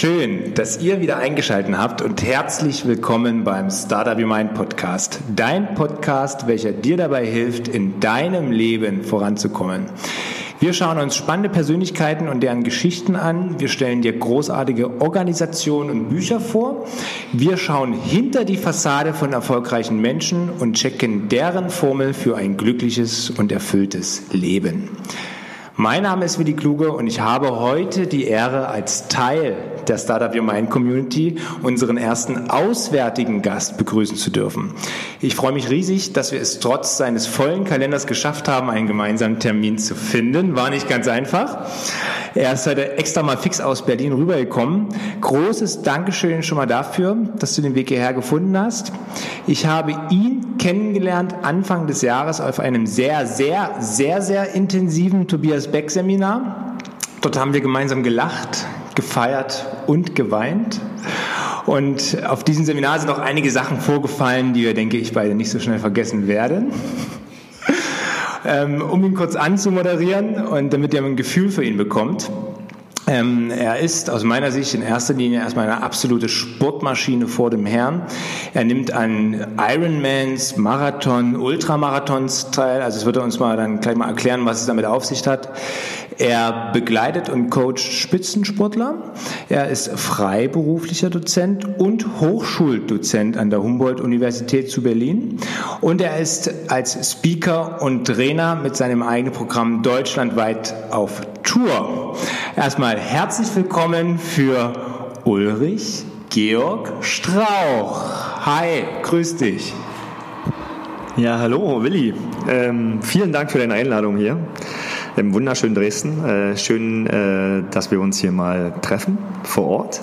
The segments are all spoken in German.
Schön, dass ihr wieder eingeschaltet habt und herzlich willkommen beim Startup Your Mind Podcast. Dein Podcast, welcher dir dabei hilft, in deinem Leben voranzukommen. Wir schauen uns spannende Persönlichkeiten und deren Geschichten an. Wir stellen dir großartige Organisationen und Bücher vor. Wir schauen hinter die Fassade von erfolgreichen Menschen und checken deren Formel für ein glückliches und erfülltes Leben. Mein Name ist Willi Kluge und ich habe heute die Ehre, als Teil der Startup Your Mind Community unseren ersten auswärtigen Gast begrüßen zu dürfen. Ich freue mich riesig, dass wir es trotz seines vollen Kalenders geschafft haben, einen gemeinsamen Termin zu finden. War nicht ganz einfach. Er ist heute extra mal fix aus Berlin rübergekommen. Großes Dankeschön schon mal dafür, dass du den Weg hierher gefunden hast. Ich habe ihn kennengelernt Anfang des Jahres auf einem sehr, sehr, sehr, sehr intensiven Tobias Beck Seminar. Dort haben wir gemeinsam gelacht, gefeiert und geweint. Und auf diesem Seminar sind auch einige Sachen vorgefallen, die wir, denke ich, beide nicht so schnell vergessen werden. Ähm, um ihn kurz anzumoderieren und damit ihr ein Gefühl für ihn bekommt. Ähm, er ist aus meiner Sicht in erster Linie erstmal eine absolute Sportmaschine vor dem Herrn. Er nimmt an Ironmans, Marathon, Ultramarathons teil. Also es wird er uns mal dann gleich mal erklären, was es damit auf sich hat. Er begleitet und coacht Spitzensportler. Er ist freiberuflicher Dozent und Hochschuldozent an der Humboldt-Universität zu Berlin. Und er ist als Speaker und Trainer mit seinem eigenen Programm deutschlandweit auf Tour. Erstmal herzlich willkommen für Ulrich Georg Strauch. Hi, grüß dich. Ja, hallo Willi. Ähm, vielen Dank für deine Einladung hier im wunderschönen Dresden. Äh, schön, äh, dass wir uns hier mal treffen vor Ort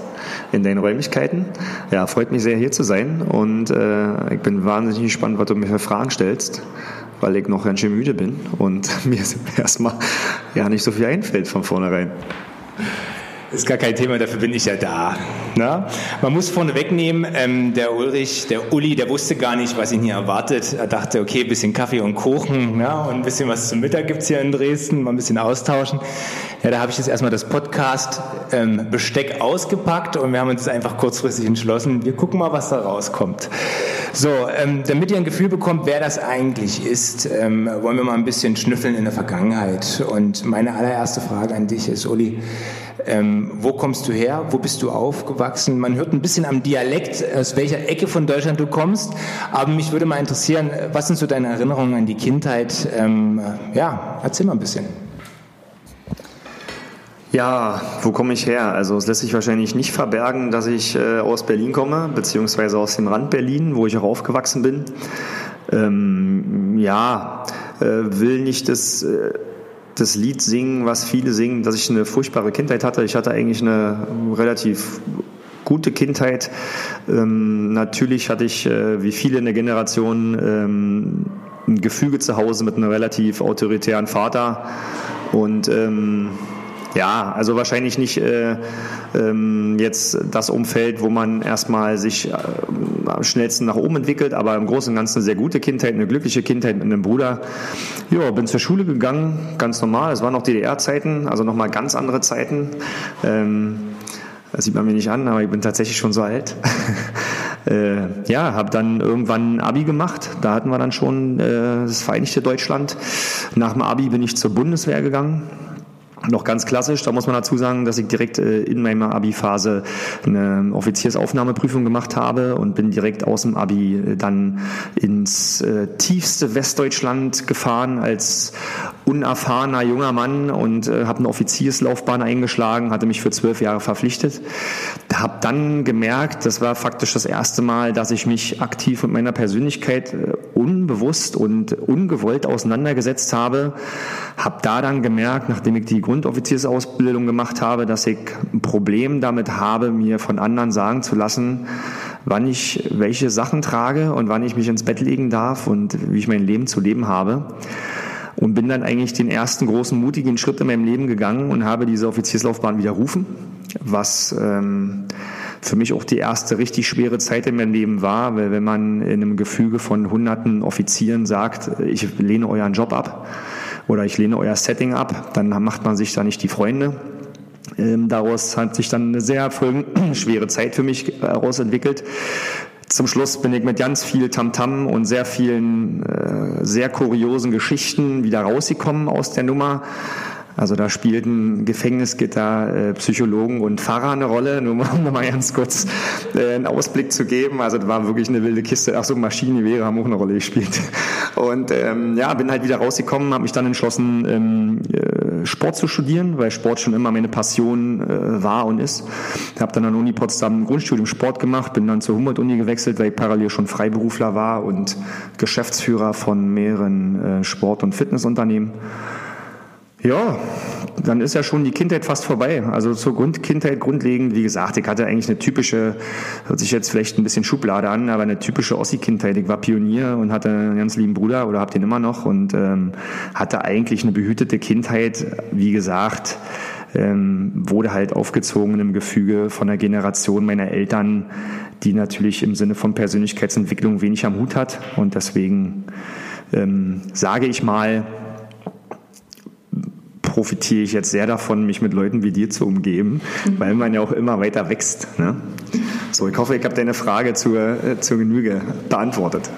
in deinen Räumlichkeiten. Ja, freut mich sehr hier zu sein und äh, ich bin wahnsinnig gespannt, was du mir für Fragen stellst, weil ich noch ganz schön müde bin und mir erstmal ja nicht so viel einfällt von vornherein. Ist gar kein Thema, dafür bin ich ja da. Na? Man muss vorne wegnehmen, ähm, der Ulrich, der Uli, der wusste gar nicht, was ihn hier erwartet. Er dachte, okay, bisschen Kaffee und Kuchen ja, und ein bisschen was zum Mittag gibt's hier in Dresden, mal ein bisschen austauschen. Ja, da habe ich jetzt erstmal das Podcast-Besteck ähm, ausgepackt und wir haben uns einfach kurzfristig entschlossen, wir gucken mal, was da rauskommt. So, ähm, damit ihr ein Gefühl bekommt, wer das eigentlich ist, ähm, wollen wir mal ein bisschen schnüffeln in der Vergangenheit. Und meine allererste Frage an dich ist, Uli, ähm, wo kommst du her? Wo bist du aufgewachsen? Man hört ein bisschen am Dialekt, aus welcher Ecke von Deutschland du kommst. Aber mich würde mal interessieren, was sind so deine Erinnerungen an die Kindheit? Ähm, ja, erzähl mal ein bisschen. Ja, wo komme ich her? Also es lässt sich wahrscheinlich nicht verbergen, dass ich äh, aus Berlin komme, beziehungsweise aus dem Rand Berlin, wo ich auch aufgewachsen bin. Ähm, ja, äh, will nicht das... Äh, das Lied singen, was viele singen, dass ich eine furchtbare Kindheit hatte. Ich hatte eigentlich eine relativ gute Kindheit. Ähm, natürlich hatte ich, äh, wie viele in der Generation, ähm, ein Gefüge zu Hause mit einem relativ autoritären Vater und ähm, ja, also wahrscheinlich nicht äh, ähm, jetzt das Umfeld, wo man erstmal sich äh, am schnellsten nach oben entwickelt, aber im Großen und Ganzen eine sehr gute Kindheit, eine glückliche Kindheit mit einem Bruder. Ja, bin zur Schule gegangen, ganz normal. Es waren noch DDR-Zeiten, also nochmal ganz andere Zeiten. Ähm, das sieht man mir nicht an, aber ich bin tatsächlich schon so alt. äh, ja, habe dann irgendwann Abi gemacht. Da hatten wir dann schon äh, das Vereinigte Deutschland. Nach dem Abi bin ich zur Bundeswehr gegangen noch ganz klassisch, da muss man dazu sagen, dass ich direkt äh, in meiner Abi-Phase eine Offiziersaufnahmeprüfung gemacht habe und bin direkt aus dem Abi äh, dann ins äh, tiefste Westdeutschland gefahren als unerfahrener junger Mann und habe eine Offizierslaufbahn eingeschlagen, hatte mich für zwölf Jahre verpflichtet. Habe dann gemerkt, das war faktisch das erste Mal, dass ich mich aktiv mit meiner Persönlichkeit unbewusst und ungewollt auseinandergesetzt habe. Habe da dann gemerkt, nachdem ich die Grund Grundoffiziersausbildung gemacht habe, dass ich ein Problem damit habe, mir von anderen sagen zu lassen, wann ich welche Sachen trage und wann ich mich ins Bett legen darf und wie ich mein Leben zu leben habe. Und bin dann eigentlich den ersten großen mutigen Schritt in meinem Leben gegangen und habe diese Offizierslaufbahn widerrufen, was ähm, für mich auch die erste richtig schwere Zeit in meinem Leben war, weil wenn man in einem Gefüge von hunderten Offizieren sagt, ich lehne euren Job ab, oder ich lehne euer Setting ab, dann macht man sich da nicht die Freunde. Ähm, daraus hat sich dann eine sehr schwere Zeit für mich heraus entwickelt. Zum Schluss bin ich mit ganz viel Tamtam -Tam und sehr vielen äh, sehr kuriosen Geschichten wieder rausgekommen aus der Nummer. Also da spielten Gefängnisgitter, äh, Psychologen und Pfarrer eine Rolle, nur um mal ganz kurz äh, einen Ausblick zu geben. Also das war wirklich eine wilde Kiste. Ach so, Maschinengewehre haben auch eine Rolle gespielt. Und ähm, ja, bin halt wieder rausgekommen, habe mich dann entschlossen, ähm, äh, Sport zu studieren, weil Sport schon immer meine Passion äh, war und ist. Habe dann an der Uni Potsdam ein Grundstudium Sport gemacht, bin dann zur Humboldt-Uni gewechselt, weil ich parallel schon Freiberufler war und Geschäftsführer von mehreren äh, Sport- und Fitnessunternehmen. Ja, dann ist ja schon die Kindheit fast vorbei. Also zur Grundkindheit grundlegend, wie gesagt, ich hatte eigentlich eine typische, hört sich jetzt vielleicht ein bisschen Schublade an, aber eine typische Ossi-Kindheit. Ich war Pionier und hatte einen ganz lieben Bruder oder hab den immer noch und ähm, hatte eigentlich eine behütete Kindheit. Wie gesagt, ähm, wurde halt aufgezogen im Gefüge von der Generation meiner Eltern, die natürlich im Sinne von Persönlichkeitsentwicklung wenig am Hut hat. Und deswegen ähm, sage ich mal, profitiere ich jetzt sehr davon, mich mit Leuten wie dir zu umgeben, mhm. weil man ja auch immer weiter wächst. Ne? So, ich hoffe, ich habe deine Frage zur, äh, zur Genüge beantwortet.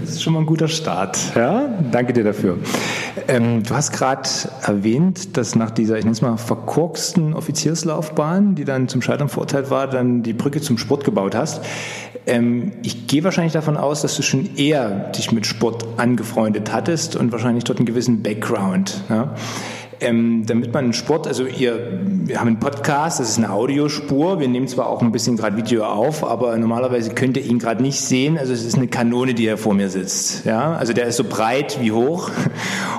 Das ist schon mal ein guter Start. Ja, danke dir dafür. Ähm, du hast gerade erwähnt, dass nach dieser, ich nenne es mal, verkorksten Offizierslaufbahn, die dann zum Scheitern verurteilt war, dann die Brücke zum Sport gebaut hast. Ähm, ich gehe wahrscheinlich davon aus, dass du schon eher dich mit Sport angefreundet hattest und wahrscheinlich dort einen gewissen Background. Ja? Ähm, damit man Sport, also ihr, wir haben einen Podcast, das ist eine Audiospur, wir nehmen zwar auch ein bisschen gerade Video auf, aber normalerweise könnt ihr ihn gerade nicht sehen, also es ist eine Kanone, die hier vor mir sitzt, ja, also der ist so breit wie hoch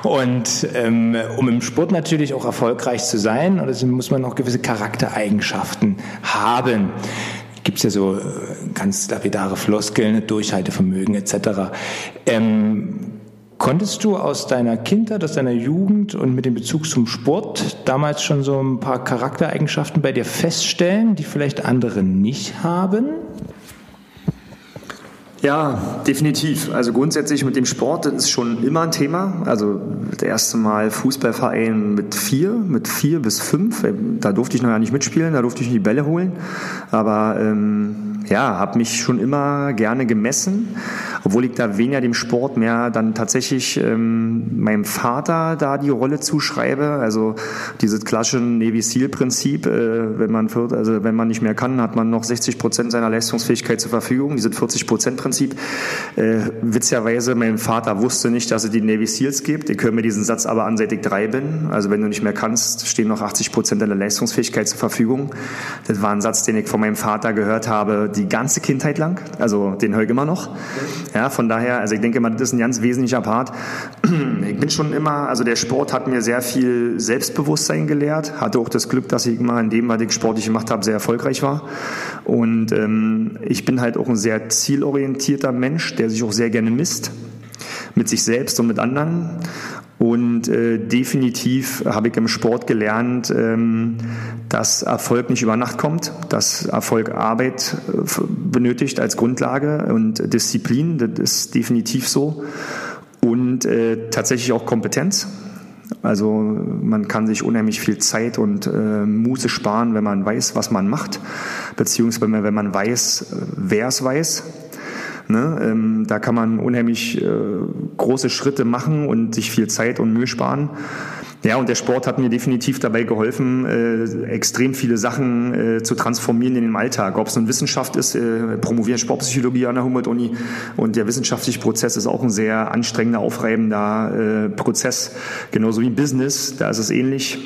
und ähm, um im Sport natürlich auch erfolgreich zu sein, also muss man auch gewisse Charaktereigenschaften haben gibt es ja so äh, ganz lapidare Floskeln, Durchhaltevermögen etc. Ähm, Konntest du aus deiner Kindheit, aus deiner Jugend und mit dem Bezug zum Sport damals schon so ein paar Charaktereigenschaften bei dir feststellen, die vielleicht andere nicht haben? Ja, definitiv. Also grundsätzlich mit dem Sport, das ist schon immer ein Thema. Also das erste Mal Fußballverein mit vier, mit vier bis fünf. Da durfte ich noch ja nicht mitspielen, da durfte ich die Bälle holen. Aber ähm, ja, habe mich schon immer gerne gemessen obwohl ich da weniger dem Sport mehr dann tatsächlich ähm, meinem Vater da die Rolle zuschreibe. Also dieses klassische Navy Seal Prinzip, äh, wenn man also wenn man nicht mehr kann, hat man noch 60 Prozent seiner Leistungsfähigkeit zur Verfügung. Dieses 40 Prozent. Äh, witzigerweise, mein Vater wusste nicht, dass es die Navy Seals gibt. Ich höre mir diesen Satz aber an, seit ich drei bin. Also wenn du nicht mehr kannst, stehen noch 80 Prozent deiner Leistungsfähigkeit zur Verfügung. Das war ein Satz, den ich von meinem Vater gehört habe, die ganze Kindheit lang. Also den höre ich immer noch. Ja, von daher, also ich denke mal, das ist ein ganz wesentlicher Part. Ich bin schon immer, also der Sport hat mir sehr viel Selbstbewusstsein gelehrt, hatte auch das Glück, dass ich immer in dem, was ich sportlich gemacht habe, sehr erfolgreich war. Und ähm, ich bin halt auch ein sehr zielorientierter Mensch, der sich auch sehr gerne misst mit sich selbst und mit anderen. Und äh, definitiv habe ich im Sport gelernt, ähm, dass Erfolg nicht über Nacht kommt, dass Erfolg Arbeit äh, benötigt als Grundlage und Disziplin, das ist definitiv so. Und äh, tatsächlich auch Kompetenz. Also man kann sich unheimlich viel Zeit und äh, Muße sparen, wenn man weiß, was man macht, beziehungsweise wenn man weiß, äh, wer es weiß. Ne? Ähm, da kann man unheimlich äh, große Schritte machen und sich viel Zeit und Mühe sparen. Ja, und der Sport hat mir definitiv dabei geholfen, äh, extrem viele Sachen äh, zu transformieren in den Alltag. Ob es nun Wissenschaft ist, äh, promovieren Sportpsychologie an der Humboldt-Uni und der wissenschaftliche Prozess ist auch ein sehr anstrengender, aufreibender äh, Prozess, genauso wie Business, da ist es ähnlich.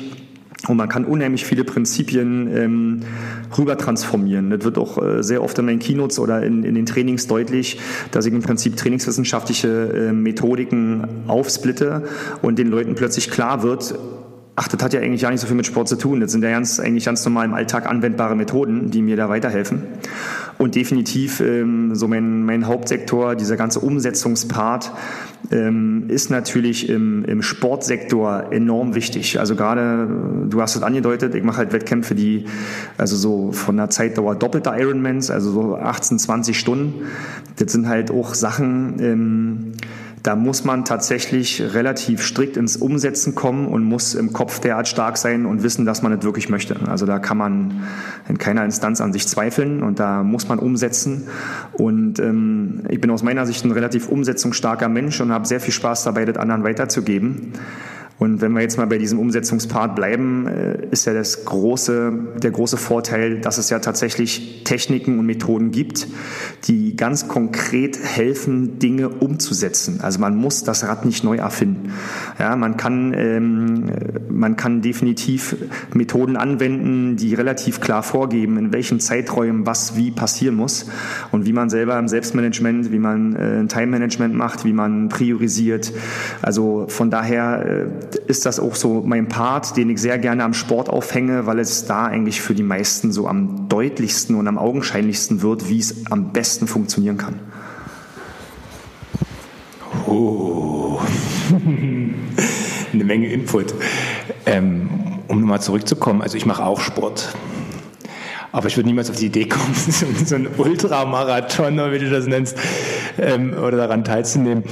Und man kann unheimlich viele Prinzipien ähm, rüber transformieren. Das wird auch äh, sehr oft in meinen Keynotes oder in, in den Trainings deutlich, dass ich im Prinzip trainingswissenschaftliche äh, Methodiken aufsplitte und den Leuten plötzlich klar wird, ach, das hat ja eigentlich gar nicht so viel mit Sport zu tun. Das sind ja ganz, eigentlich ganz normal im Alltag anwendbare Methoden, die mir da weiterhelfen. Und definitiv ähm, so mein, mein Hauptsektor, dieser ganze Umsetzungspart, ähm, ist natürlich im, im Sportsektor enorm wichtig. Also gerade, du hast es angedeutet, ich mache halt Wettkämpfe, die also so von der Zeitdauer doppelter Ironmans, also so 18, 20 Stunden. Das sind halt auch Sachen, ähm, da muss man tatsächlich relativ strikt ins Umsetzen kommen und muss im Kopf derart stark sein und wissen, dass man es wirklich möchte. Also da kann man in keiner Instanz an sich zweifeln und da muss man umsetzen. Und ähm, ich bin aus meiner Sicht ein relativ umsetzungsstarker Mensch und habe sehr viel Spaß dabei, das anderen weiterzugeben. Und wenn wir jetzt mal bei diesem Umsetzungspart bleiben, äh, ist ja das große, der große Vorteil, dass es ja tatsächlich Techniken und Methoden gibt, die ganz konkret helfen, Dinge umzusetzen. Also man muss das Rad nicht neu erfinden. Ja, man kann, ähm, man kann definitiv Methoden anwenden, die relativ klar vorgeben, in welchen Zeiträumen was wie passieren muss und wie man selber im Selbstmanagement, wie man äh, Time-Management macht, wie man priorisiert. Also von daher äh, ist das auch so mein Part, den ich sehr gerne am Sport aufhänge, weil es da eigentlich für die meisten so am deutlichsten und am augenscheinlichsten wird, wie es am besten funktionieren kann. Oh, eine Menge Input. Ähm, um nochmal zurückzukommen, also ich mache auch Sport. Aber ich würde niemals auf die Idee kommen, so ein Ultramarathon, wie du das nennst, ähm, oder daran teilzunehmen.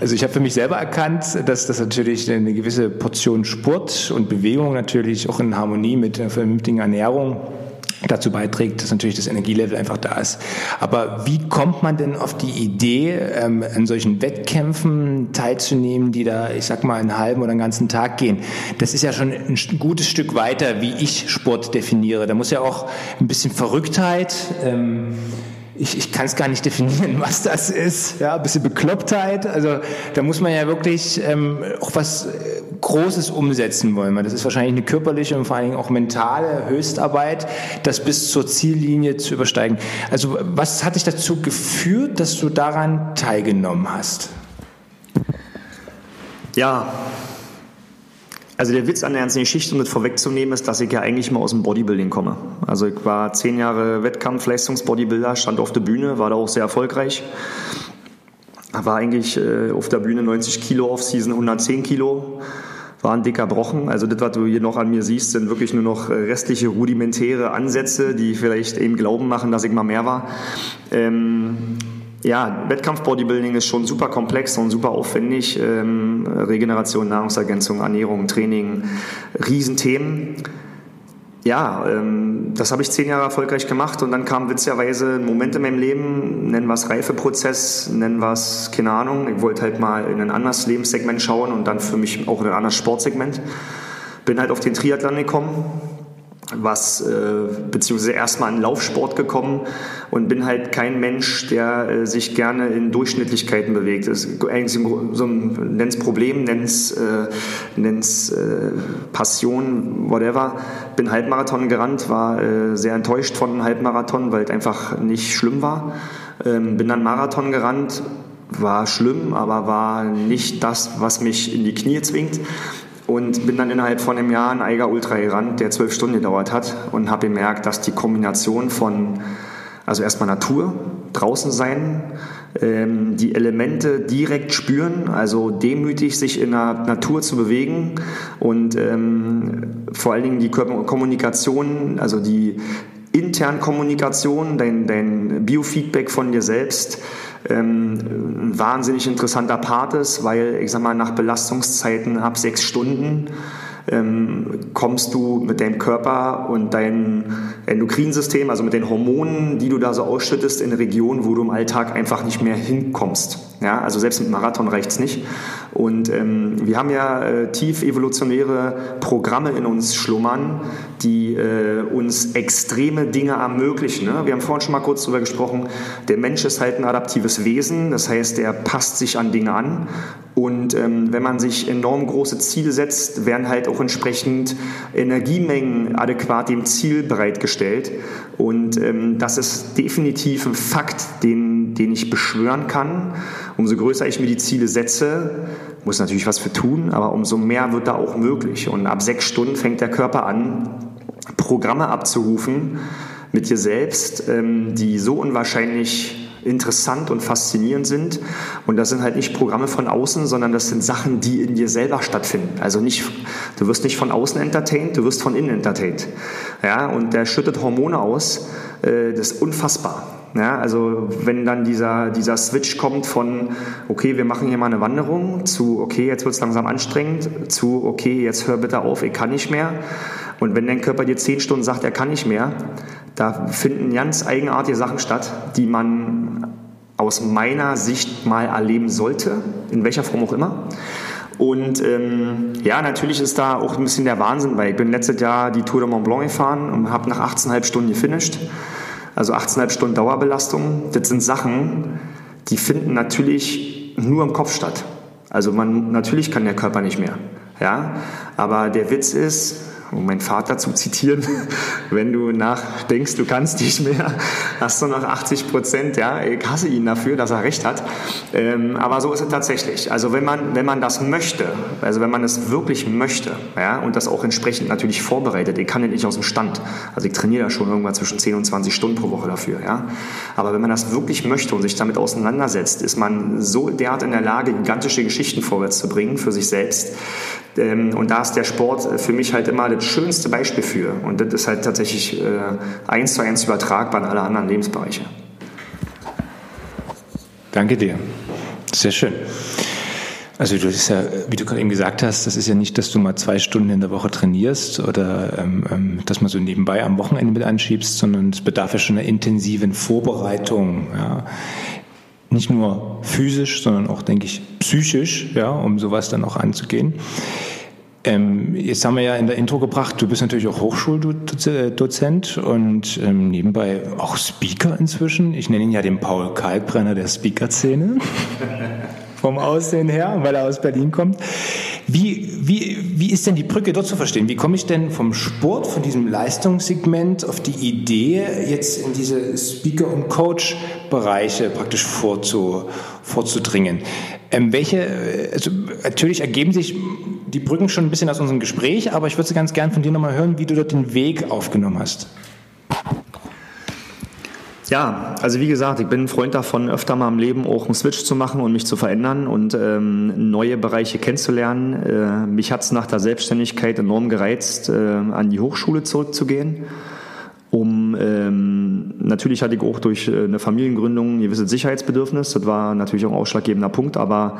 Also ich habe für mich selber erkannt, dass das natürlich eine gewisse Portion Sport und Bewegung natürlich auch in Harmonie mit einer vernünftigen Ernährung dazu beiträgt, dass natürlich das Energielevel einfach da ist. Aber wie kommt man denn auf die Idee, ähm, an solchen Wettkämpfen teilzunehmen, die da, ich sag mal, einen halben oder einen ganzen Tag gehen? Das ist ja schon ein gutes Stück weiter, wie ich Sport definiere. Da muss ja auch ein bisschen Verrücktheit, ähm, ich, ich kann es gar nicht definieren, was das ist. Ja, ein bisschen Beklopptheit. Also da muss man ja wirklich ähm, auch was äh, Großes umsetzen wollen. Das ist wahrscheinlich eine körperliche und vor allen Dingen auch mentale Höchstarbeit, das bis zur Ziellinie zu übersteigen. Also was hat dich dazu geführt, dass du daran teilgenommen hast? Ja, also der Witz an der ganzen Geschichte, um das vorwegzunehmen, ist, dass ich ja eigentlich mal aus dem Bodybuilding komme. Also ich war zehn Jahre Wettkampf-Leistungsbodybuilder, stand auf der Bühne, war da auch sehr erfolgreich. War eigentlich äh, auf der Bühne 90 Kilo, Off-Season 110 Kilo. War ein dicker Brochen. Also das, was du hier noch an mir siehst, sind wirklich nur noch restliche rudimentäre Ansätze, die vielleicht eben glauben machen, dass ich mal mehr war. Ähm, ja, Wettkampf-Bodybuilding ist schon super komplex und super aufwendig. Ähm, Regeneration, Nahrungsergänzung, Ernährung, Training, Riesenthemen. Ja, ähm, das habe ich zehn Jahre erfolgreich gemacht und dann kam witzigerweise ein Moment in meinem Leben, nennen wir es Reifeprozess, nennen wir es, keine Ahnung, ich wollte halt mal in ein anderes Lebenssegment schauen und dann für mich auch in ein anderes Sportsegment. Bin halt auf den Triathlon gekommen, was äh, beziehungsweise erstmal in Laufsport gekommen und bin halt kein Mensch, der äh, sich gerne in Durchschnittlichkeiten bewegt. Das ist eigentlich so ein nenn's Problem, nenn's, äh, nenn's äh, Passion, whatever. Bin Halbmarathon gerannt, war äh, sehr enttäuscht von einem Halbmarathon, weil es einfach nicht schlimm war. Ähm, bin dann Marathon gerannt, war schlimm, aber war nicht das, was mich in die Knie zwingt und bin dann innerhalb von einem Jahr ein Eiger Ultra gerannt, der zwölf Stunden gedauert hat und habe gemerkt, dass die Kombination von, also erstmal Natur, draußen sein, ähm, die Elemente direkt spüren, also demütig sich in der Natur zu bewegen und ähm, vor allen Dingen die Kommunikation, also die interne Kommunikation, dein, dein Biofeedback von dir selbst, ähm, ein wahnsinnig interessanter Part ist, weil ich sag mal, nach Belastungszeiten ab sechs Stunden ähm, kommst du mit deinem Körper und deinem Endokrinsystem, also mit den Hormonen, die du da so ausschüttest, in Regionen, wo du im Alltag einfach nicht mehr hinkommst. Ja, also selbst mit Marathon reicht's nicht. Und ähm, wir haben ja äh, tief evolutionäre Programme in uns schlummern, die äh, uns extreme Dinge ermöglichen. Ne? Wir haben vorhin schon mal kurz darüber gesprochen, der Mensch ist halt ein adaptives Wesen, das heißt, er passt sich an Dinge an. Und ähm, wenn man sich enorm große Ziele setzt, werden halt auch entsprechend Energiemengen adäquat dem Ziel bereitgestellt. Und ähm, das ist definitiv ein Fakt, den, den ich beschwören kann. Umso größer ich mir die Ziele setze, muss natürlich was für tun, aber umso mehr wird da auch möglich. Und ab sechs Stunden fängt der Körper an, Programme abzurufen mit dir selbst, ähm, die so unwahrscheinlich interessant und faszinierend sind. Und das sind halt nicht Programme von außen, sondern das sind Sachen, die in dir selber stattfinden. Also nicht, du wirst nicht von außen entertained, du wirst von innen entertained. Ja, und der schüttet Hormone aus, äh, das ist unfassbar. Ja, also wenn dann dieser, dieser Switch kommt von, okay, wir machen hier mal eine Wanderung, zu, okay, jetzt wird es langsam anstrengend, zu, okay, jetzt hör bitte auf, ich kann nicht mehr. Und wenn dein Körper dir zehn Stunden sagt, er kann nicht mehr, da finden ganz eigenartige Sachen statt, die man aus meiner Sicht mal erleben sollte, in welcher Form auch immer. Und ähm, ja, natürlich ist da auch ein bisschen der Wahnsinn, weil ich bin letztes Jahr die Tour de Mont Blanc gefahren und habe nach 18,5 Stunden gefinisht. Also 18,5 Stunden Dauerbelastung. Das sind Sachen, die finden natürlich nur im Kopf statt. Also man, natürlich kann der Körper nicht mehr. Ja? Aber der Witz ist, um meinen Vater zu zitieren, wenn du nachdenkst, du kannst nicht mehr, hast du noch 80 Prozent, ja, ich hasse ihn dafür, dass er recht hat. Ähm, aber so ist es tatsächlich. Also wenn man, wenn man das möchte, also wenn man es wirklich möchte, ja, und das auch entsprechend natürlich vorbereitet, ich kann ja nicht aus dem Stand, also ich trainiere ja schon irgendwann zwischen 10 und 20 Stunden pro Woche dafür, ja. Aber wenn man das wirklich möchte und sich damit auseinandersetzt, ist man so derart in der Lage, gigantische Geschichten vorwärts zu bringen für sich selbst. Ähm, und da ist der Sport für mich halt immer das das schönste Beispiel für. Und das ist halt tatsächlich äh, eins zu eins übertragbar in alle anderen Lebensbereiche. Danke dir. Sehr schön. Also du ist ja, wie du gerade eben gesagt hast, das ist ja nicht, dass du mal zwei Stunden in der Woche trainierst oder ähm, ähm dass man so nebenbei am Wochenende mit anschiebst, sondern es bedarf ja schon einer intensiven Vorbereitung. Ja. Nicht nur physisch, sondern auch, denke ich, psychisch, ja, um sowas dann auch anzugehen. Ähm, jetzt haben wir ja in der Intro gebracht, du bist natürlich auch Hochschuldozent und ähm, nebenbei auch Speaker inzwischen. Ich nenne ihn ja den Paul Kalkbrenner der Speaker-Szene. Vom Aussehen her, weil er aus Berlin kommt. Wie, wie, wie ist denn die Brücke dort zu verstehen? Wie komme ich denn vom Sport, von diesem Leistungssegment auf die Idee, jetzt in diese Speaker- und Coach-Bereiche praktisch vorzu, vorzudringen? Ähm, welche, also natürlich ergeben sich die Brücken schon ein bisschen aus unserem Gespräch, aber ich würde ganz gern von dir nochmal hören, wie du dort den Weg aufgenommen hast. Ja, also wie gesagt, ich bin ein Freund davon, öfter mal im Leben auch einen Switch zu machen und mich zu verändern und ähm, neue Bereiche kennenzulernen. Äh, mich hat es nach der Selbstständigkeit enorm gereizt, äh, an die Hochschule zurückzugehen um ähm, natürlich hatte ich auch durch äh, eine Familiengründung ein gewisses Sicherheitsbedürfnis. Das war natürlich auch ein ausschlaggebender Punkt, aber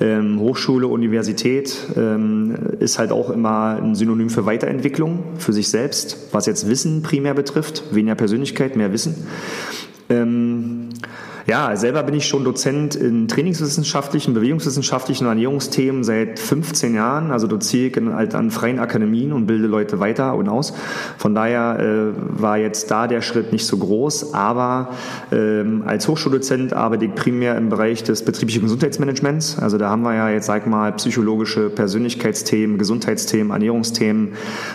ähm, Hochschule, Universität ähm, ist halt auch immer ein Synonym für Weiterentwicklung, für sich selbst, was jetzt Wissen primär betrifft, weniger Persönlichkeit, mehr Wissen. Ähm, ja, selber bin ich schon Dozent in trainingswissenschaftlichen, bewegungswissenschaftlichen Ernährungsthemen seit 15 Jahren. Also doziere ich halt an freien Akademien und bilde Leute weiter und aus. Von daher äh, war jetzt da der Schritt nicht so groß. Aber ähm, als Hochschuldozent arbeite ich primär im Bereich des betrieblichen Gesundheitsmanagements. Also da haben wir ja jetzt, sag mal, psychologische Persönlichkeitsthemen, Gesundheitsthemen, Ernährungsthemen,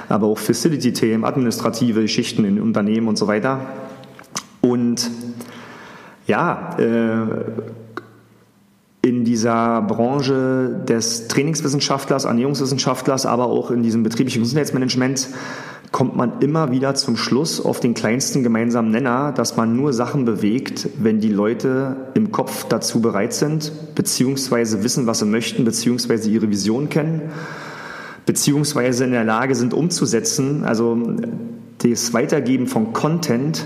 aber auch Facility-Themen, administrative Geschichten in Unternehmen und so weiter. Und ja, äh, in dieser Branche des Trainingswissenschaftlers, Ernährungswissenschaftlers, aber auch in diesem betrieblichen Gesundheitsmanagement kommt man immer wieder zum Schluss auf den kleinsten gemeinsamen Nenner, dass man nur Sachen bewegt, wenn die Leute im Kopf dazu bereit sind, beziehungsweise wissen, was sie möchten, beziehungsweise ihre Vision kennen, beziehungsweise in der Lage sind umzusetzen. Also das Weitergeben von Content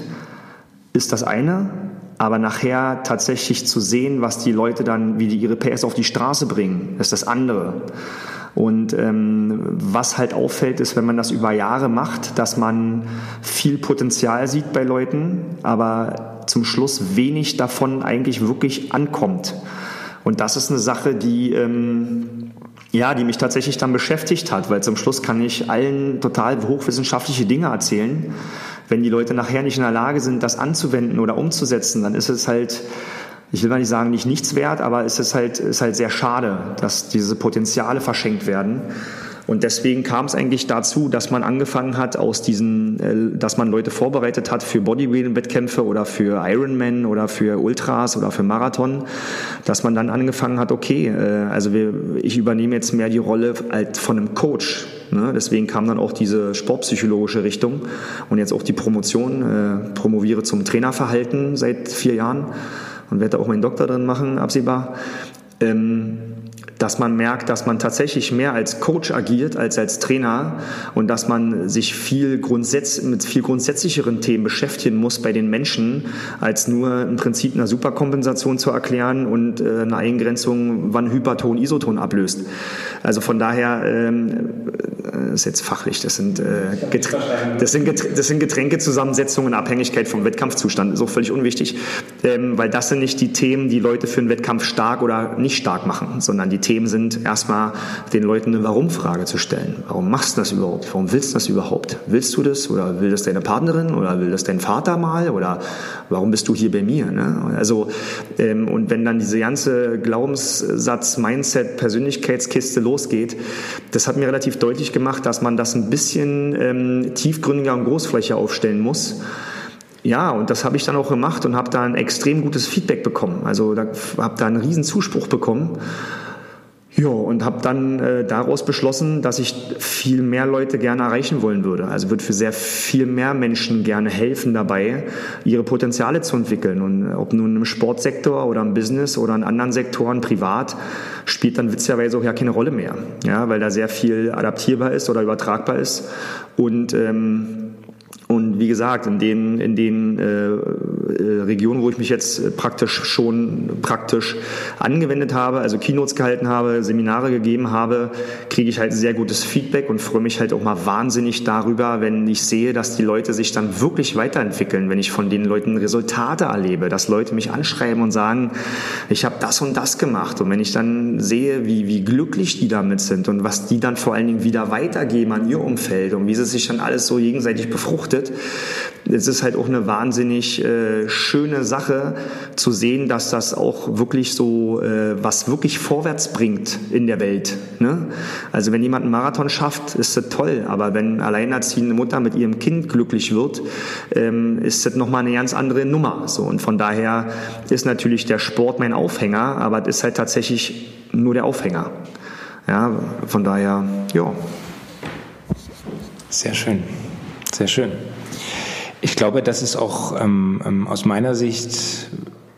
ist das eine, aber nachher tatsächlich zu sehen, was die Leute dann, wie die ihre PS auf die Straße bringen, ist das andere. Und ähm, was halt auffällt, ist, wenn man das über Jahre macht, dass man viel Potenzial sieht bei Leuten, aber zum Schluss wenig davon eigentlich wirklich ankommt. Und das ist eine Sache, die ähm, ja, die mich tatsächlich dann beschäftigt hat, weil zum Schluss kann ich allen total hochwissenschaftliche Dinge erzählen wenn die Leute nachher nicht in der Lage sind, das anzuwenden oder umzusetzen, dann ist es halt, ich will mal nicht sagen, nicht nichts wert, aber es ist halt, ist halt sehr schade, dass diese Potenziale verschenkt werden. Und deswegen kam es eigentlich dazu, dass man angefangen hat, aus diesen, äh, dass man Leute vorbereitet hat für Bodybuilding-Wettkämpfe oder für Ironman oder für Ultras oder für Marathon, dass man dann angefangen hat, okay, äh, also wir, ich übernehme jetzt mehr die Rolle von einem Coach. Ne? Deswegen kam dann auch diese sportpsychologische Richtung und jetzt auch die Promotion, äh, promoviere zum Trainerverhalten seit vier Jahren und werde auch meinen Doktor drin machen, absehbar. Ähm, dass man merkt, dass man tatsächlich mehr als Coach agiert als als Trainer und dass man sich viel grundsätz mit viel grundsätzlicheren Themen beschäftigen muss bei den Menschen, als nur im Prinzip eine Superkompensation zu erklären und äh, eine Eingrenzung, wann Hyperton Isoton ablöst. Also von daher ähm, äh, ist jetzt fachlich, das sind, äh, das sind, das sind Getränkezusammensetzungen in Abhängigkeit vom Wettkampfzustand, ist auch völlig unwichtig, ähm, weil das sind nicht die Themen, die Leute für einen Wettkampf stark oder nicht stark machen, sondern die Themen sind erstmal den Leuten eine Warum-Frage zu stellen. Warum machst du das überhaupt? Warum willst du das überhaupt? Willst du das oder will das deine Partnerin oder will das dein Vater mal oder warum bist du hier bei mir? Ne? Also ähm, und wenn dann diese ganze Glaubenssatz, Mindset, Persönlichkeitskiste losgeht, das hat mir relativ deutlich gemacht, dass man das ein bisschen ähm, tiefgründiger und großflächiger aufstellen muss. Ja, und das habe ich dann auch gemacht und habe da ein extrem gutes Feedback bekommen. Also da habe da einen riesen Zuspruch bekommen. Ja, und habe dann äh, daraus beschlossen, dass ich viel mehr Leute gerne erreichen wollen würde. Also würde für sehr viel mehr Menschen gerne helfen dabei, ihre Potenziale zu entwickeln. Und ob nun im Sportsektor oder im Business oder in anderen Sektoren privat, spielt dann witzigerweise auch ja keine Rolle mehr. Ja, weil da sehr viel adaptierbar ist oder übertragbar ist. Und ähm, und wie gesagt, in den, in den äh, äh, Regionen, wo ich mich jetzt praktisch schon praktisch angewendet habe, also Keynotes gehalten habe, Seminare gegeben habe, kriege ich halt sehr gutes Feedback und freue mich halt auch mal wahnsinnig darüber, wenn ich sehe, dass die Leute sich dann wirklich weiterentwickeln, wenn ich von den Leuten Resultate erlebe, dass Leute mich anschreiben und sagen, ich habe das und das gemacht. Und wenn ich dann sehe, wie, wie glücklich die damit sind und was die dann vor allen Dingen wieder weitergeben an ihr Umfeld und wie sie sich dann alles so gegenseitig befruchtet. Es ist halt auch eine wahnsinnig äh, schöne Sache zu sehen, dass das auch wirklich so äh, was wirklich vorwärts bringt in der Welt. Ne? Also wenn jemand einen Marathon schafft, ist das toll, aber wenn alleinerziehende Mutter mit ihrem Kind glücklich wird, ähm, ist das nochmal eine ganz andere Nummer. So und von daher ist natürlich der Sport mein Aufhänger, aber es ist halt tatsächlich nur der Aufhänger. Ja, von daher, ja. Sehr schön. Sehr schön. Ich glaube, das ist auch ähm, ähm, aus meiner Sicht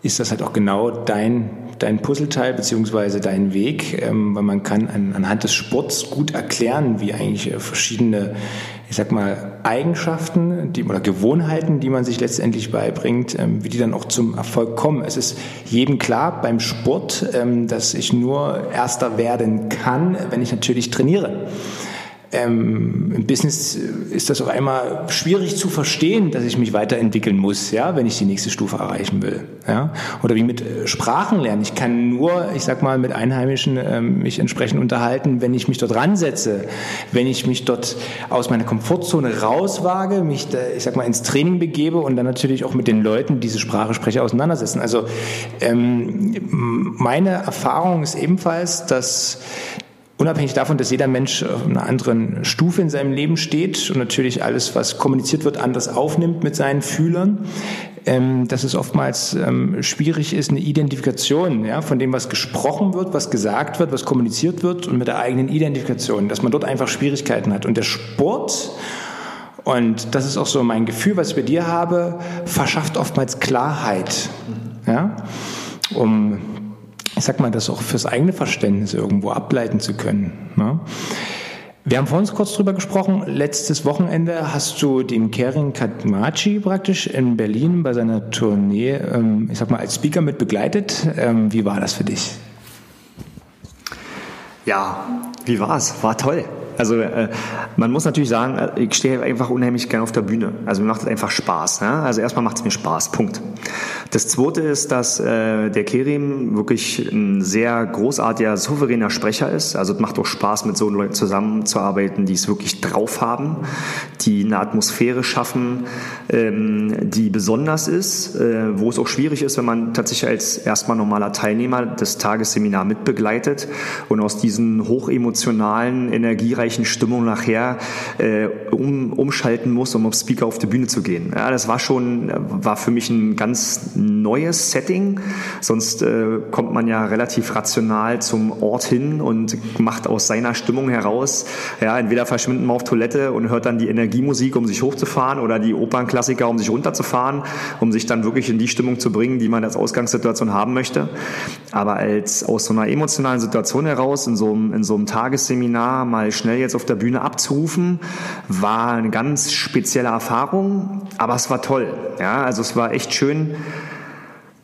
ist das halt auch genau dein, dein Puzzleteil beziehungsweise dein Weg, ähm, weil man kann an, anhand des Sports gut erklären, wie eigentlich äh, verschiedene, ich sag mal, Eigenschaften die, oder Gewohnheiten, die man sich letztendlich beibringt, ähm, wie die dann auch zum Erfolg kommen. Es ist jedem klar beim Sport, ähm, dass ich nur Erster werden kann, wenn ich natürlich trainiere. Ähm, Im Business ist das auf einmal schwierig zu verstehen, dass ich mich weiterentwickeln muss, ja, wenn ich die nächste Stufe erreichen will. Ja? Oder wie mit äh, Sprachen lernen. Ich kann nur, ich sag mal, mit Einheimischen ähm, mich entsprechend unterhalten, wenn ich mich dort ransetze, wenn ich mich dort aus meiner Komfortzone rauswage, mich, da, ich sag mal, ins Training begebe und dann natürlich auch mit den Leuten, die diese Sprache sprechen, auseinandersetzen. Also ähm, meine Erfahrung ist ebenfalls, dass Unabhängig davon, dass jeder Mensch auf einer anderen Stufe in seinem Leben steht und natürlich alles, was kommuniziert wird, anders aufnimmt mit seinen Fühlern, ähm, dass es oftmals ähm, schwierig ist, eine Identifikation ja, von dem, was gesprochen wird, was gesagt wird, was kommuniziert wird und mit der eigenen Identifikation, dass man dort einfach Schwierigkeiten hat. Und der Sport und das ist auch so mein Gefühl, was ich bei dir habe, verschafft oftmals Klarheit, ja, um ich sag mal, das auch fürs eigene Verständnis irgendwo ableiten zu können. Ne? Wir haben vorhin kurz drüber gesprochen. Letztes Wochenende hast du den Kering Katmachi praktisch in Berlin bei seiner Tournee, ähm, ich sag mal, als Speaker mit begleitet. Ähm, wie war das für dich? Ja, wie war's? War toll. Also äh, man muss natürlich sagen, äh, ich stehe einfach unheimlich gerne auf der Bühne. Also mir macht es einfach Spaß. Ne? Also erstmal macht es mir Spaß, Punkt. Das Zweite ist, dass äh, der Kerim wirklich ein sehr großartiger, souveräner Sprecher ist. Also es macht auch Spaß, mit so Leuten zusammenzuarbeiten, die es wirklich drauf haben, die eine Atmosphäre schaffen, ähm, die besonders ist, äh, wo es auch schwierig ist, wenn man tatsächlich als erstmal normaler Teilnehmer das Tagesseminar mitbegleitet und aus diesen hochemotionalen, energiereichen gleichen Stimmung nachher äh, um, umschalten muss, um auf Speaker auf die Bühne zu gehen. Ja, das war schon, war für mich ein ganz neues Setting. Sonst äh, kommt man ja relativ rational zum Ort hin und macht aus seiner Stimmung heraus, ja, entweder verschwindet man auf Toilette und hört dann die Energiemusik, um sich hochzufahren oder die Opernklassiker, um sich runterzufahren, um sich dann wirklich in die Stimmung zu bringen, die man als Ausgangssituation haben möchte. Aber als aus so einer emotionalen Situation heraus, in so in so einem Tagesseminar mal schnell jetzt auf der Bühne abzurufen, war eine ganz spezielle Erfahrung, aber es war toll. Ja, also es war echt schön.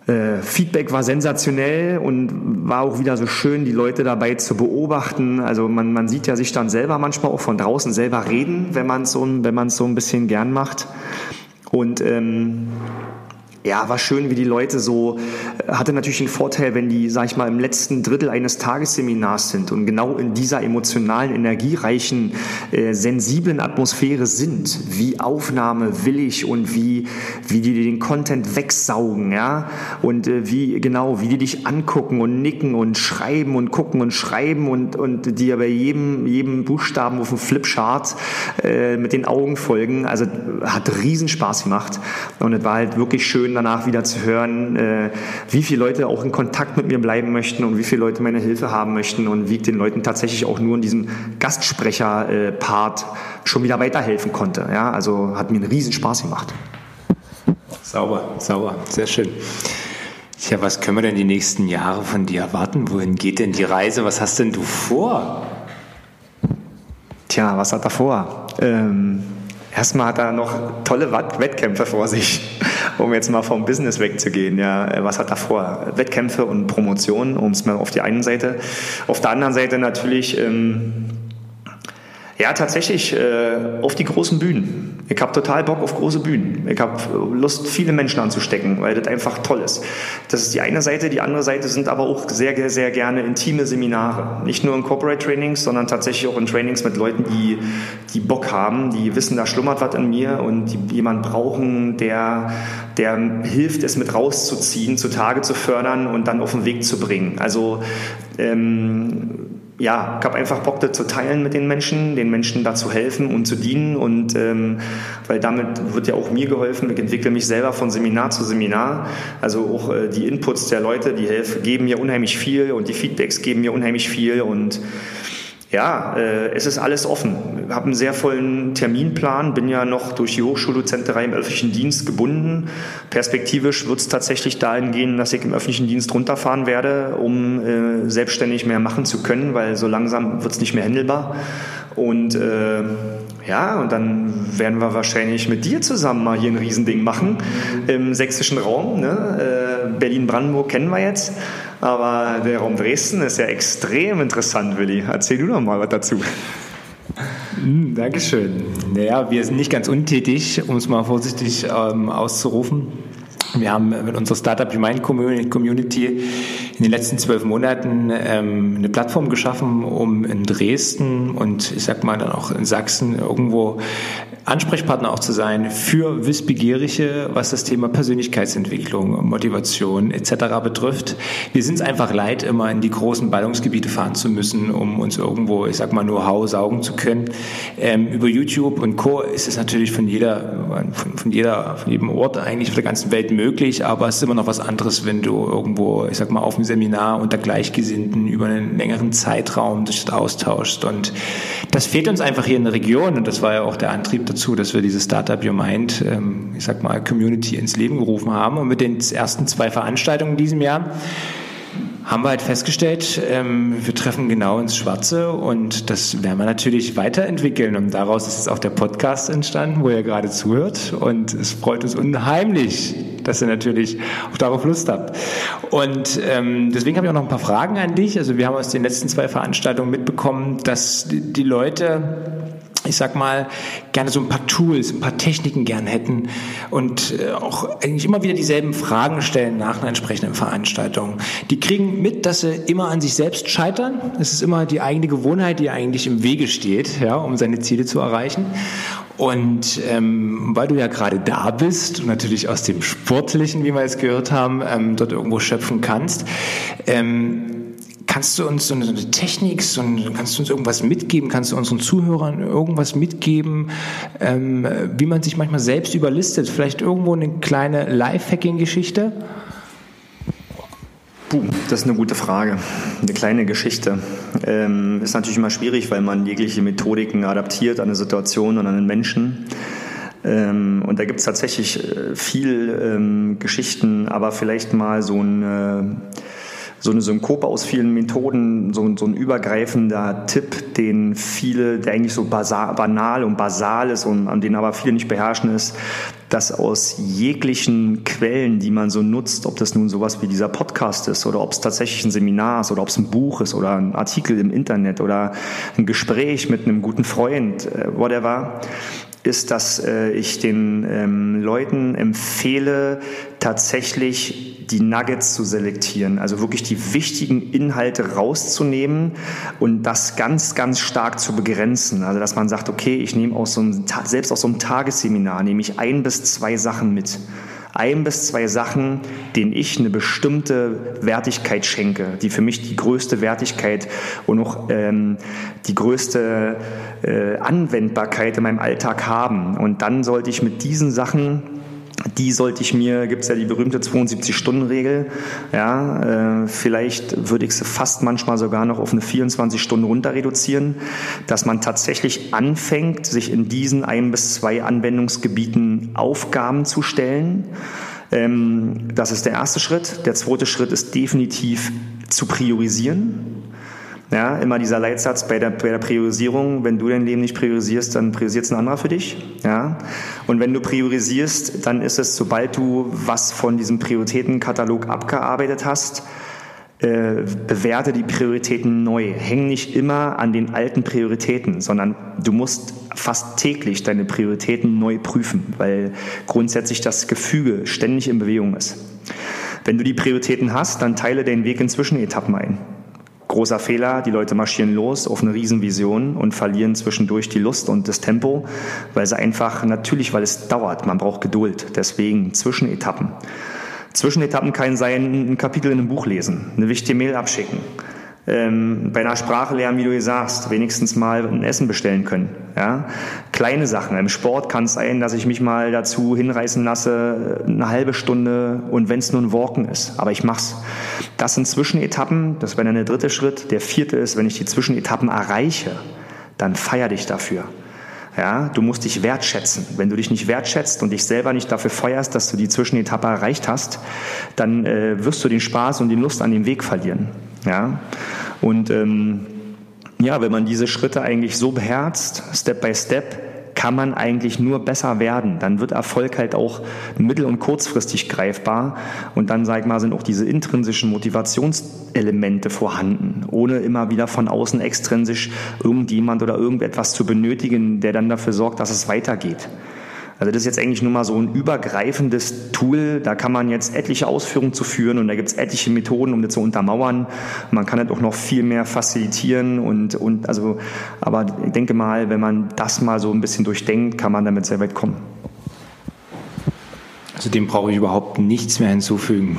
Äh, Feedback war sensationell und war auch wieder so schön, die Leute dabei zu beobachten. Also man, man sieht ja sich dann selber manchmal auch von draußen selber reden, wenn man es so, wenn so ein bisschen gern macht. Und ähm, ja, war schön, wie die Leute so, äh, hatte natürlich einen Vorteil, wenn die, sag ich mal, im letzten Drittel eines Tagesseminars sind und genau in dieser emotionalen, energiereichen, äh, sensiblen Atmosphäre sind, wie aufnahmewillig und wie, wie die den Content wegsaugen, ja, und äh, wie, genau, wie die dich angucken und nicken und schreiben und gucken und schreiben und, und dir bei jedem, jedem Buchstaben auf dem Flipchart äh, mit den Augen folgen, also hat riesen Spaß gemacht. Und es war halt wirklich schön danach wieder zu hören, äh, wie viele Leute auch in Kontakt mit mir bleiben möchten und wie viele Leute meine Hilfe haben möchten und wie ich den Leuten tatsächlich auch nur in diesem Gastsprecher-Part schon wieder weiterhelfen konnte. Ja, also hat mir einen riesen Spaß gemacht. Sauber, sauber, sehr schön. Tja, was können wir denn die nächsten Jahre von dir erwarten? Wohin geht denn die Reise? Was hast denn du vor? Tja, was hat er vor? Ähm, erstmal hat er noch tolle Wettkämpfe vor sich um jetzt mal vom Business wegzugehen, ja, äh, was hat er vor? Wettkämpfe und Promotion, um es mal auf die einen Seite. Auf der anderen Seite natürlich, ähm, ja, tatsächlich äh, auf die großen Bühnen. Ich habe total Bock auf große Bühnen. Ich habe Lust, viele Menschen anzustecken, weil das einfach toll ist. Das ist die eine Seite. Die andere Seite sind aber auch sehr, sehr gerne intime Seminare. Nicht nur in Corporate Trainings, sondern tatsächlich auch in Trainings mit Leuten, die, die Bock haben, die wissen, da schlummert was in mir und die jemanden brauchen, der, der hilft, es mit rauszuziehen, zutage zu fördern und dann auf den Weg zu bringen. Also ähm, ja, ich habe einfach Bock, das zu teilen mit den Menschen, den Menschen da zu helfen und zu dienen. Und ähm, weil damit wird ja auch mir geholfen. Ich entwickle mich selber von Seminar zu Seminar. Also auch äh, die Inputs der Leute, die helfen, geben mir unheimlich viel und die Feedbacks geben mir unheimlich viel. Und ja, äh, es ist alles offen. Ich habe einen sehr vollen Terminplan, bin ja noch durch die Hochschuldozenterei im öffentlichen Dienst gebunden. Perspektivisch wird es tatsächlich dahin gehen, dass ich im öffentlichen Dienst runterfahren werde, um äh, selbstständig mehr machen zu können, weil so langsam wird es nicht mehr händelbar. Und äh, ja, und dann werden wir wahrscheinlich mit dir zusammen mal hier ein Riesending machen im sächsischen Raum. Ne? Berlin-Brandenburg kennen wir jetzt. Aber der Raum Dresden ist ja extrem interessant, Willi. Erzähl du noch mal was dazu. Hm, Dankeschön. Naja, wir sind nicht ganz untätig, um es mal vorsichtig ähm, auszurufen. Wir haben mit unserer Startup Remind Community in den letzten zwölf Monaten ähm, eine Plattform geschaffen, um in Dresden und ich sag mal dann auch in Sachsen irgendwo Ansprechpartner auch zu sein für Wissbegierliche, was das Thema Persönlichkeitsentwicklung, Motivation etc. betrifft. Wir sind es einfach leid, immer in die großen Ballungsgebiete fahren zu müssen, um uns irgendwo, ich sag mal, Know-how saugen zu können. Ähm, über YouTube und Co. ist es natürlich von jeder, von, von, jeder, von jedem Ort eigentlich auf der ganzen Welt möglich, aber es ist immer noch was anderes, wenn du irgendwo, ich sag mal, auf dem Seminar unter Gleichgesinnten über einen längeren Zeitraum dich austauschst und das fehlt uns einfach hier in der Region und das war ja auch der Antrieb dazu, dass wir diese Startup Your Mind, ähm, ich sag mal, Community ins Leben gerufen haben und mit den ersten zwei Veranstaltungen in diesem Jahr haben wir halt festgestellt, ähm, wir treffen genau ins Schwarze und das werden wir natürlich weiterentwickeln. Und daraus ist jetzt auch der Podcast entstanden, wo ihr gerade zuhört. Und es freut uns unheimlich, dass ihr natürlich auch darauf Lust habt. Und ähm, deswegen habe ich auch noch ein paar Fragen an dich. Also wir haben aus den letzten zwei Veranstaltungen mitbekommen, dass die Leute ich sag mal, gerne so ein paar Tools, ein paar Techniken gern hätten und äh, auch eigentlich immer wieder dieselben Fragen stellen nach einer entsprechenden Veranstaltung. Die kriegen mit, dass sie immer an sich selbst scheitern. Es ist immer die eigene Gewohnheit, die eigentlich im Wege steht, ja, um seine Ziele zu erreichen. Und ähm, weil du ja gerade da bist und natürlich aus dem Sportlichen, wie wir es gehört haben, ähm, dort irgendwo schöpfen kannst, ähm, Kannst du uns so eine, so eine Technik, so ein, kannst du uns irgendwas mitgeben? Kannst du unseren Zuhörern irgendwas mitgeben, ähm, wie man sich manchmal selbst überlistet? Vielleicht irgendwo eine kleine Lifehacking-Geschichte? Puh, das ist eine gute Frage. Eine kleine Geschichte. Ähm, ist natürlich immer schwierig, weil man jegliche Methodiken adaptiert an eine Situation und an einen Menschen. Ähm, und da gibt es tatsächlich äh, viel ähm, Geschichten, aber vielleicht mal so ein, äh, so eine Synkope aus vielen Methoden, so, so, ein übergreifender Tipp, den viele, der eigentlich so basal, banal und basal ist und an den aber viele nicht beherrschen, ist, dass aus jeglichen Quellen, die man so nutzt, ob das nun sowas wie dieser Podcast ist oder ob es tatsächlich ein Seminar ist oder ob es ein Buch ist oder ein Artikel im Internet oder ein Gespräch mit einem guten Freund, äh, whatever, ist, dass äh, ich den ähm, Leuten empfehle, tatsächlich die Nuggets zu selektieren, also wirklich die wichtigen Inhalte rauszunehmen und das ganz, ganz stark zu begrenzen. Also dass man sagt, okay, ich nehme aus so einem, selbst aus so einem Tagesseminar nehme ich ein bis zwei Sachen mit ein bis zwei Sachen, denen ich eine bestimmte Wertigkeit schenke, die für mich die größte Wertigkeit und auch ähm, die größte äh, Anwendbarkeit in meinem Alltag haben. Und dann sollte ich mit diesen Sachen die sollte ich mir, gibt es ja die berühmte 72-Stunden-Regel, ja, äh, vielleicht würde ich sie fast manchmal sogar noch auf eine 24 Stunden runter reduzieren, dass man tatsächlich anfängt, sich in diesen ein bis zwei Anwendungsgebieten Aufgaben zu stellen. Ähm, das ist der erste Schritt. Der zweite Schritt ist definitiv zu priorisieren. Ja, immer dieser Leitsatz bei der, bei der Priorisierung, wenn du dein Leben nicht priorisierst, dann priorisiert es ein anderer für dich. Ja? Und wenn du priorisierst, dann ist es, sobald du was von diesem Prioritätenkatalog abgearbeitet hast, äh, bewerte die Prioritäten neu. Häng nicht immer an den alten Prioritäten, sondern du musst fast täglich deine Prioritäten neu prüfen, weil grundsätzlich das Gefüge ständig in Bewegung ist. Wenn du die Prioritäten hast, dann teile deinen Weg in Zwischenetappen ein. Großer Fehler, die Leute marschieren los auf eine Riesenvision und verlieren zwischendurch die Lust und das Tempo, weil sie einfach, natürlich, weil es dauert, man braucht Geduld, deswegen Zwischenetappen. Zwischenetappen kann sein, ein Kapitel in einem Buch lesen, eine wichtige Mail abschicken, ähm, bei einer Sprache lernen, wie du hier sagst, wenigstens mal ein Essen bestellen können. Ja? Kleine Sachen. Im Sport kann es sein, dass ich mich mal dazu hinreißen lasse, eine halbe Stunde und wenn es nur ein Walken ist. Aber ich mach's. Das sind Zwischenetappen. Das wäre dann der dritte Schritt. Der vierte ist, wenn ich die Zwischenetappen erreiche, dann feier dich dafür. Ja, du musst dich wertschätzen. Wenn du dich nicht wertschätzt und dich selber nicht dafür feuerst, dass du die Zwischenetappe erreicht hast, dann äh, wirst du den Spaß und die Lust an dem Weg verlieren. Ja, und ähm, ja, wenn man diese Schritte eigentlich so beherzt, Step by Step, kann man eigentlich nur besser werden. Dann wird Erfolg halt auch mittel- und kurzfristig greifbar. Und dann, sag ich mal, sind auch diese intrinsischen Motivationselemente vorhanden, ohne immer wieder von außen extrinsisch irgendjemand oder irgendetwas zu benötigen, der dann dafür sorgt, dass es weitergeht. Also das ist jetzt eigentlich nur mal so ein übergreifendes Tool. Da kann man jetzt etliche Ausführungen zu führen und da gibt es etliche Methoden, um das zu untermauern. Man kann das auch noch viel mehr facilitieren und, und also, aber ich denke mal, wenn man das mal so ein bisschen durchdenkt, kann man damit sehr weit kommen. Also dem brauche ich überhaupt nichts mehr hinzufügen.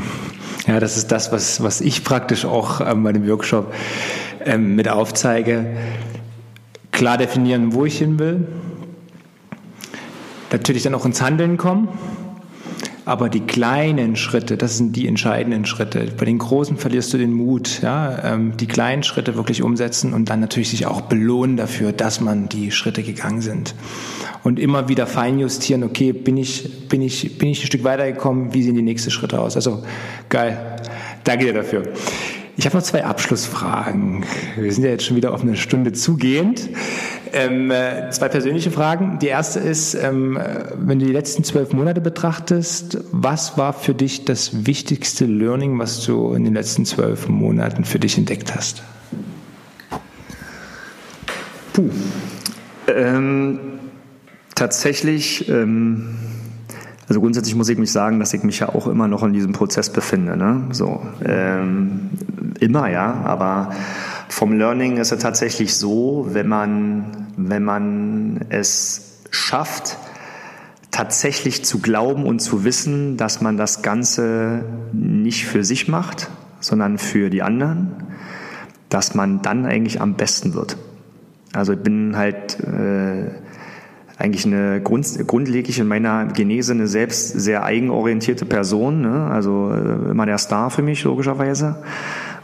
Ja, das ist das, was, was ich praktisch auch ähm, bei dem Workshop ähm, mit aufzeige. Klar definieren, wo ich hin will, natürlich dann auch ins Handeln kommen. Aber die kleinen Schritte, das sind die entscheidenden Schritte. Bei den großen verlierst du den Mut. Ja? Ähm, die kleinen Schritte wirklich umsetzen und dann natürlich sich auch belohnen dafür, dass man die Schritte gegangen sind. Und immer wieder feinjustieren, okay, bin ich, bin ich, bin ich ein Stück weitergekommen, wie sehen die nächsten Schritte aus? Also geil. Danke dir dafür. Ich habe noch zwei Abschlussfragen. Wir sind ja jetzt schon wieder auf eine Stunde zugehend. Ähm, äh, zwei persönliche Fragen. Die erste ist, ähm, wenn du die letzten zwölf Monate betrachtest, was war für dich das wichtigste Learning, was du in den letzten zwölf Monaten für dich entdeckt hast? Puh. Ähm, tatsächlich, ähm, also grundsätzlich muss ich mich sagen, dass ich mich ja auch immer noch in diesem Prozess befinde. Ne? So, ähm, immer, ja, aber vom Learning ist es tatsächlich so, wenn man, wenn man es schafft, tatsächlich zu glauben und zu wissen, dass man das Ganze nicht für sich macht, sondern für die anderen, dass man dann eigentlich am besten wird. Also ich bin halt äh, eigentlich eine Grund, grundlegend in meiner Genese eine selbst sehr eigenorientierte Person, ne? also äh, immer der Star für mich logischerweise.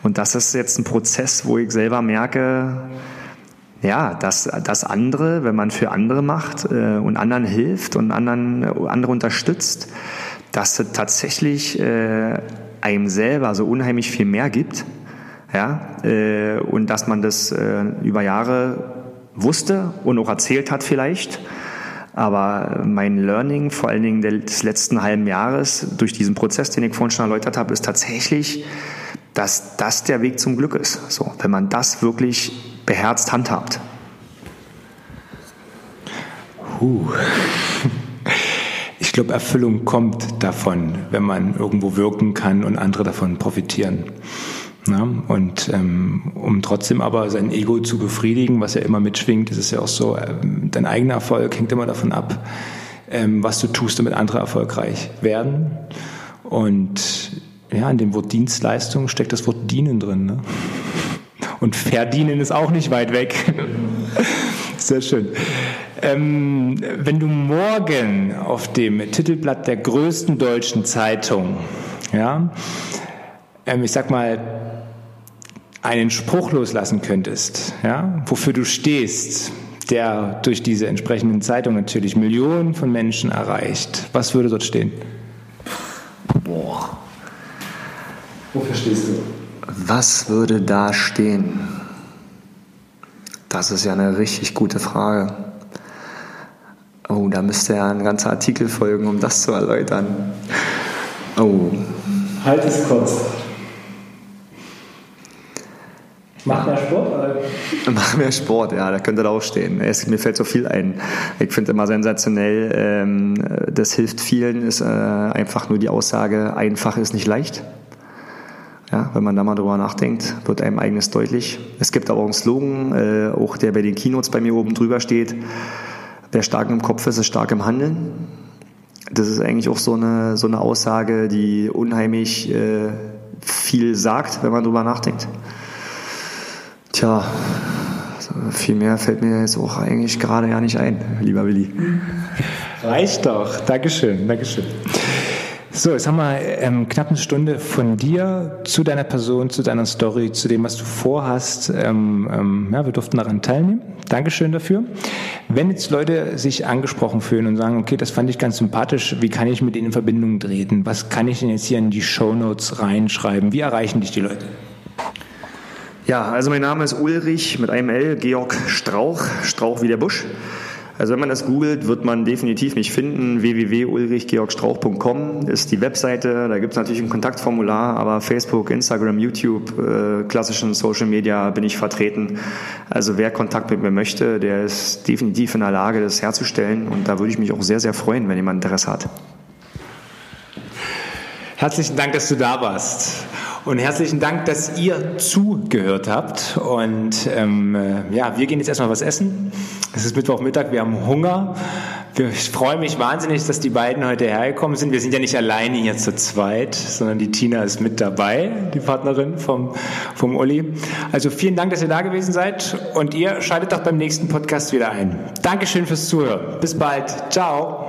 Und das ist jetzt ein Prozess, wo ich selber merke, ja, dass, dass andere, wenn man für andere macht äh, und anderen hilft und anderen, andere unterstützt, dass es tatsächlich äh, einem selber so unheimlich viel mehr gibt. Ja, äh, und dass man das äh, über Jahre wusste und auch erzählt hat vielleicht. Aber mein Learning, vor allen Dingen des letzten halben Jahres, durch diesen Prozess, den ich vorhin schon erläutert habe, ist tatsächlich, dass das der Weg zum Glück ist. So, wenn man das wirklich beherzt handhabt. Huh. Ich glaube, Erfüllung kommt davon, wenn man irgendwo wirken kann und andere davon profitieren. Ja, und ähm, um trotzdem aber sein Ego zu befriedigen, was ja immer mitschwingt, ist es ja auch so, ähm, dein eigener Erfolg hängt immer davon ab, ähm, was du tust, damit andere erfolgreich werden. Und ja, in dem Wort Dienstleistung steckt das Wort dienen drin. Ne? Und verdienen ist auch nicht weit weg. Sehr schön. Ähm, wenn du morgen auf dem Titelblatt der größten deutschen Zeitung, ja, ähm, ich sag mal, einen Spruch loslassen könntest, ja, wofür du stehst, der durch diese entsprechenden Zeitungen natürlich Millionen von Menschen erreicht, was würde dort stehen? Wofür stehst du? Was würde da stehen? Das ist ja eine richtig gute Frage. Oh, da müsste ja ein ganzer Artikel folgen, um das zu erläutern. Oh. Halt es kurz. Mach mehr Sport? Oder? Mach mehr Sport, ja, da könnte da auch stehen. Es, mir fällt so viel ein. Ich finde immer sensationell, ähm, das hilft vielen, ist äh, einfach nur die Aussage, einfach ist nicht leicht. Ja, wenn man da mal drüber nachdenkt, wird einem eigenes deutlich. Es gibt aber auch einen Slogan, äh, auch der bei den Keynotes bei mir oben drüber steht. Wer stark im Kopf ist, ist stark im Handeln. Das ist eigentlich auch so eine, so eine Aussage, die unheimlich äh, viel sagt, wenn man drüber nachdenkt. Tja, viel mehr fällt mir jetzt auch eigentlich gerade ja nicht ein, lieber Willi. Reicht doch. Dankeschön, Dankeschön. So, jetzt haben wir ähm, knapp eine Stunde von dir zu deiner Person, zu deiner Story, zu dem, was du vorhast. Ähm, ähm, ja, wir durften daran teilnehmen. Dankeschön dafür. Wenn jetzt Leute sich angesprochen fühlen und sagen, okay, das fand ich ganz sympathisch, wie kann ich mit ihnen in Verbindung treten? Was kann ich denn jetzt hier in die Show Notes reinschreiben? Wie erreichen dich die Leute? Ja, also mein Name ist Ulrich mit einem L, Georg Strauch, Strauch wie der Busch. Also wenn man das googelt, wird man definitiv mich finden. www.ulrichgeorgstrauch.com ist die Webseite. Da gibt es natürlich ein Kontaktformular, aber Facebook, Instagram, YouTube, äh, klassischen Social Media bin ich vertreten. Also wer Kontakt mit mir möchte, der ist definitiv in der Lage, das herzustellen. Und da würde ich mich auch sehr, sehr freuen, wenn jemand Interesse hat. Herzlichen Dank, dass du da warst. Und herzlichen Dank, dass ihr zugehört habt. Und ähm, äh, ja, wir gehen jetzt erstmal was essen. Es ist Mittwochmittag, wir haben Hunger. Ich freue mich wahnsinnig, dass die beiden heute hergekommen sind. Wir sind ja nicht alleine hier zu zweit, sondern die Tina ist mit dabei, die Partnerin vom, vom Uli. Also vielen Dank, dass ihr da gewesen seid und ihr schaltet doch beim nächsten Podcast wieder ein. Dankeschön fürs Zuhören. Bis bald. Ciao.